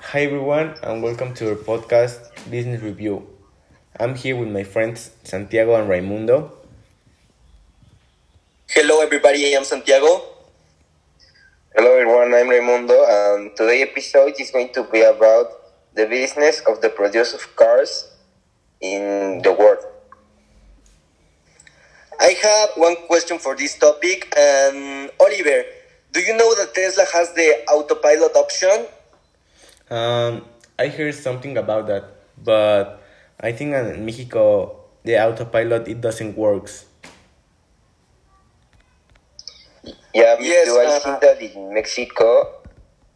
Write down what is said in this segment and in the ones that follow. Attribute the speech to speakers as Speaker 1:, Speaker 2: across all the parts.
Speaker 1: Hi everyone, and welcome to our podcast Business Review. I'm here with my friends Santiago and Raimundo.
Speaker 2: Hello, everybody. I am Santiago.
Speaker 3: Hello everyone, I'm Raimundo and today's episode is going to be about the business of the produce of cars in the world.
Speaker 2: I have one question for this topic. And Oliver, do you know that Tesla has the autopilot option?
Speaker 1: Um, I heard something about that, but I think in Mexico the autopilot it doesn't works.
Speaker 3: Yeah, me
Speaker 2: Yes,
Speaker 3: too. I
Speaker 2: uh,
Speaker 3: think that in Mexico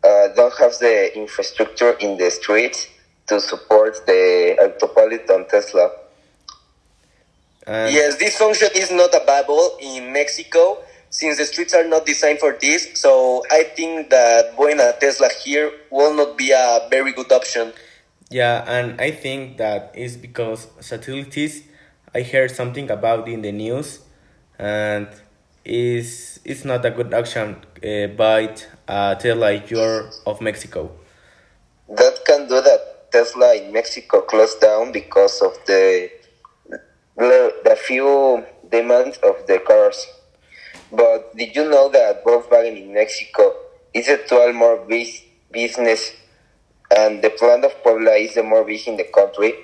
Speaker 3: uh, don't have the infrastructure in the streets to support the autopilot on Tesla.
Speaker 1: And
Speaker 2: yes, this function is not available in Mexico since the streets are not designed for this. So I think that buying a Tesla here will not be a very good option.
Speaker 1: yeah, and I think that is because satellites. I heard something about in the news, and is it's not a good option. Uh, but uh, Tesla your of Mexico.
Speaker 3: That can do that Tesla in Mexico closed down because of the the, the few demand of the cars. But did you know that Volkswagen in Mexico is a 12 more bus- business and the plant of Puebla is the more big in the country?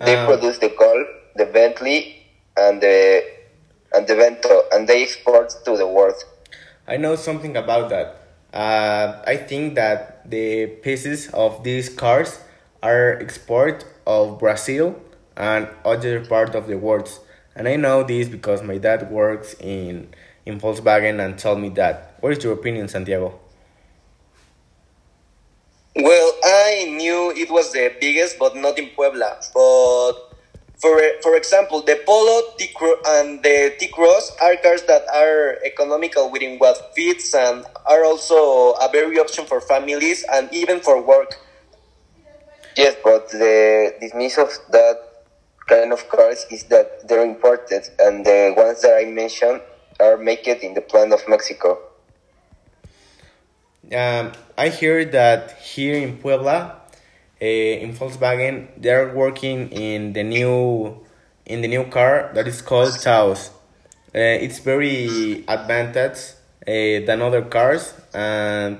Speaker 3: They
Speaker 1: Ah.
Speaker 3: produce the Golf, the Bentley, and the and the Vento, and they export to the world.
Speaker 1: I know something about that. Uh, I think that the pieces of these cars are export of Brazil and other part of the world. And I know this because my dad works in in Volkswagen and tell me that. What is your opinion, Santiago?
Speaker 2: Well, I knew it was the biggest, but not in Puebla. But for for example, the Polo T and the T Cross are cars that are economical within what fits and are also a very option for families and even for work.
Speaker 3: Yes, but the dismiss of that kind of cars is that they're imported, and the ones that I mentioned are made in the plant of Mexico.
Speaker 1: Um, I hear that here in Puebla, uh, in Volkswagen, they are working in the new in the new car that is called Taos. Uh, it's very advanced uh, than other cars, and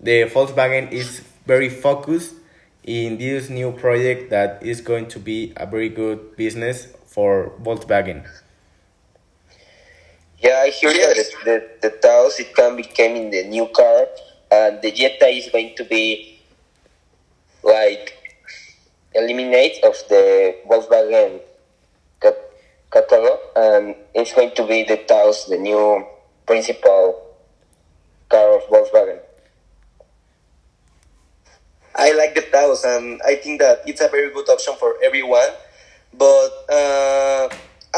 Speaker 1: the Volkswagen is very focused in this new project that is going to be a very good business for Volkswagen.
Speaker 3: Yeah, I hear
Speaker 2: Yes.
Speaker 3: that the, the Taos it can become in the new car, and the Jetta is going to be like eliminate of the Volkswagen cat- catalog, and it's going to be the Taos, the new principal car of Volkswagen.
Speaker 2: I like the Taos, and I think that it's a very good option for everyone. But uh,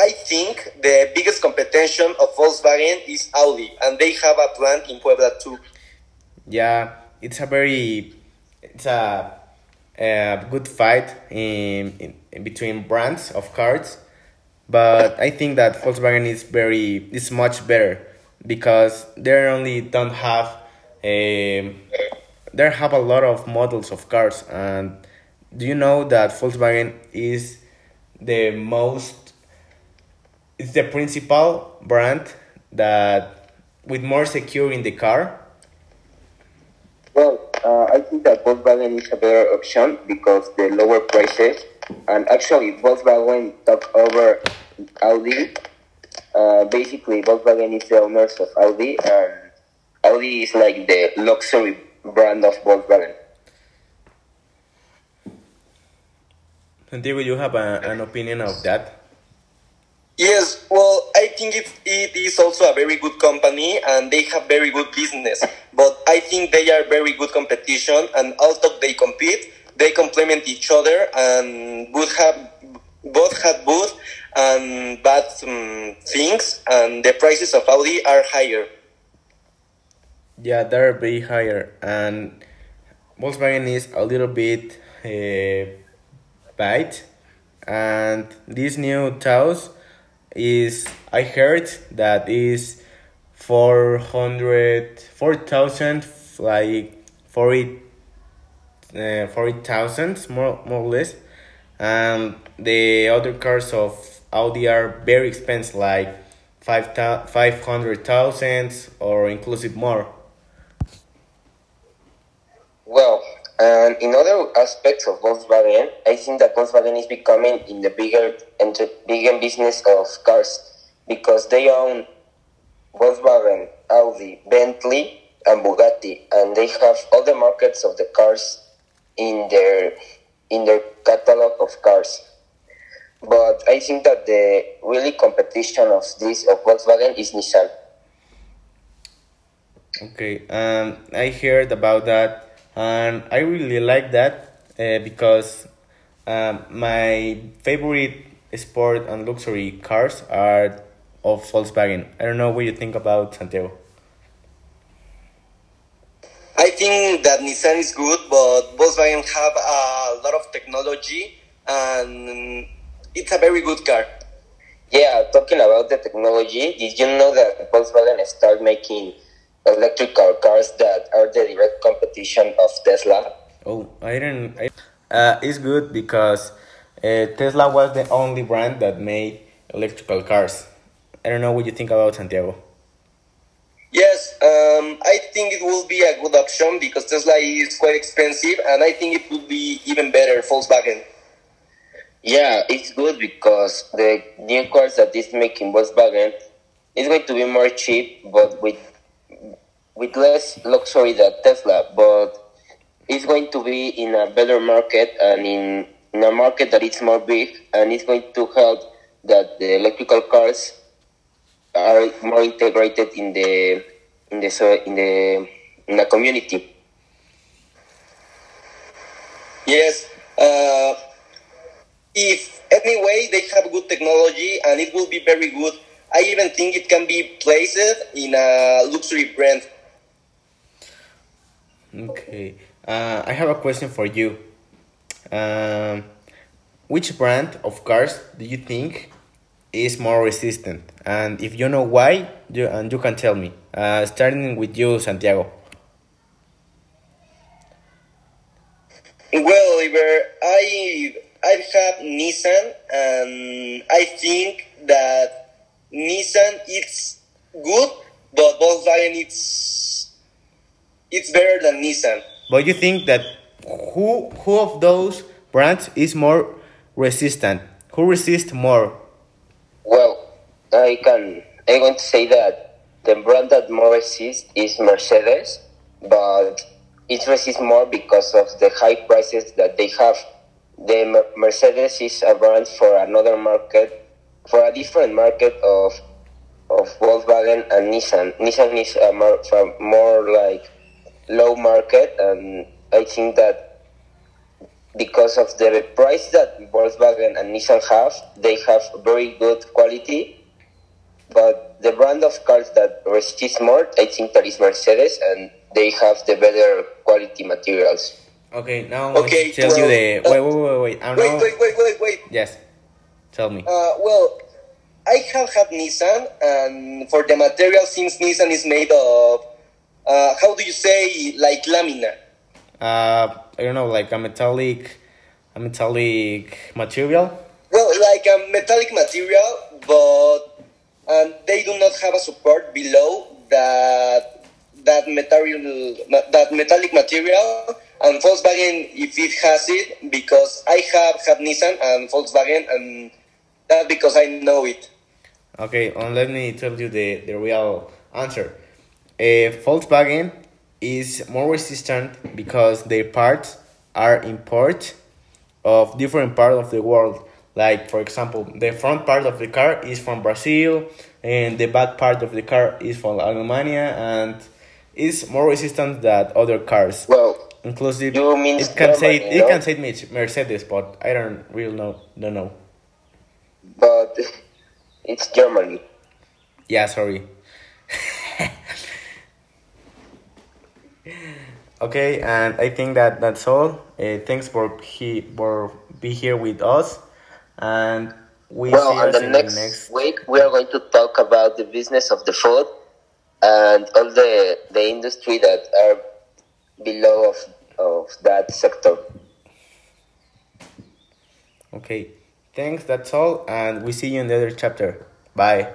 Speaker 2: I think the biggest competition of Volkswagen is Audi, and they have a plant in Puebla too.
Speaker 1: Yeah, it's a very, it's a, a good fight in, in, in between brands of cars, but I think that Volkswagen is very is much better because they only don't have a, they have a lot of models of cars and do you know that Volkswagen is the most it's the principal brand that with more secure in the car
Speaker 3: Well, uh, I think that Volkswagen is a better option because the lower prices, and actually Volkswagen took over Audi. Uh, basically, Volkswagen is the owners of Audi, and Audi is like the luxury brand of Volkswagen.
Speaker 1: Santiago, you have a, an opinion of that?
Speaker 2: Yes, well, I think it, it is also a very good company and they have very good business. But I think they are very good competition and although they compete, they complement each other and both have both have good and bad um, things and the prices of Audi are higher.
Speaker 1: Yeah, they're very higher, and Volkswagen is a little bit uh, bad. And this new Taos is, I heard that is 400, 4,000, like 40 uh, forty thousand more more or less, and the other cars of Audi are very expensive, like five five hundred thousand or inclusive more.
Speaker 3: Well, and in other aspects of Volkswagen, I think that Volkswagen is becoming in the bigger and bigger business of cars because they own Volkswagen, Audi, Bentley, and Bugatti, and they have all the markets of the cars in their in their catalog of cars. But I think that the really competition of this of Volkswagen is Nissan.
Speaker 1: Okay, um, I heard about that, and I really like that uh, because um, my favorite sport and luxury cars are of Volkswagen. I don't know what you think about Santiago.
Speaker 2: I think that Nissan is good, but Volkswagen have a lot of technology and it's a very good car.
Speaker 3: Yeah, talking about the technology, did you know that Volkswagen start making electrical cars that are the direct competition of Tesla?
Speaker 1: Oh, I didn't. I, uh, it's good because uh, Tesla was the only brand that made electrical cars. I don't know what you think about Santiago.
Speaker 2: Yes, um, I think it will be a good option because Tesla is quite expensive, and I think it would be even better Volkswagen.
Speaker 3: Yeah, it's good because the new cars that is making Volkswagen is going to be more cheap, but with with less luxury than Tesla. But it's going to be in a better market and in, in a market that is more big, and it's going to help that the electrical cars are more integrated in the in the in the in the community.
Speaker 2: Yes. Uh, if anyway they have good technology and it will be very good. I even think it can be placed in a luxury brand.
Speaker 1: Okay. Uh, I have a question for you. Um, which brand of cars do you think is more resistant? And if you know why, you, and you can tell me. Uh, starting with you, Santiago.
Speaker 2: Well, Oliver, I I have Nissan, and I think that Nissan it's good, but Volkswagen it's it's better than Nissan.
Speaker 1: But you think that who who of those brands is more resistant? Who resists more?
Speaker 3: Well, I can I want to say that the brand that more resists is Mercedes, but it resists more because of the high prices that they have. The Mercedes is a brand for another market, for a different market of of Volkswagen and Nissan. Nissan is a more, more like low market, and I think that because of the price that Volkswagen and Nissan have, they have very good quality. But the brand of cars that resist more, I think that is Mercedes, and they have the better quality materials.
Speaker 1: Okay, now I'm okay, tell well, you the uh, wait, wait, wait, wait.
Speaker 2: I'm wait, wait, wait, wait, wait.
Speaker 1: Yes, tell me.
Speaker 2: Uh, well, I have had Nissan, and for the material, since Nissan is made of, uh, how do you say, like lamina?
Speaker 1: Uh, I don't know, like a metallic, a metallic material.
Speaker 2: Well, like a metallic material, but um, they do not have a support below that that material, that metallic material. And Volkswagen, if it has it, because I have had Nissan and Volkswagen, and that because I know it.
Speaker 1: Okay, and let me tell you the, the real answer. Uh, Volkswagen is more resistant because their parts are import of different parts of the world. Like for example, the front part of the car is from Brazil, and the back part of the car is from Alemania, and is more resistant than other cars.
Speaker 3: Well,
Speaker 1: inclusive.
Speaker 3: You mean
Speaker 1: it can say it, it can say Mercedes, but I don't really know. Don't know.
Speaker 3: But it's Germany.
Speaker 1: Yeah, sorry. okay, and I think that that's all. Uh, thanks for he for be here with us, and we
Speaker 3: well,
Speaker 1: see us
Speaker 3: the
Speaker 1: in
Speaker 3: next,
Speaker 1: the next
Speaker 3: week we are going to talk about the business of the food and all the the industry that are below of of that sector.
Speaker 1: Okay, thanks. That's all, and we see you in the other chapter. Bye.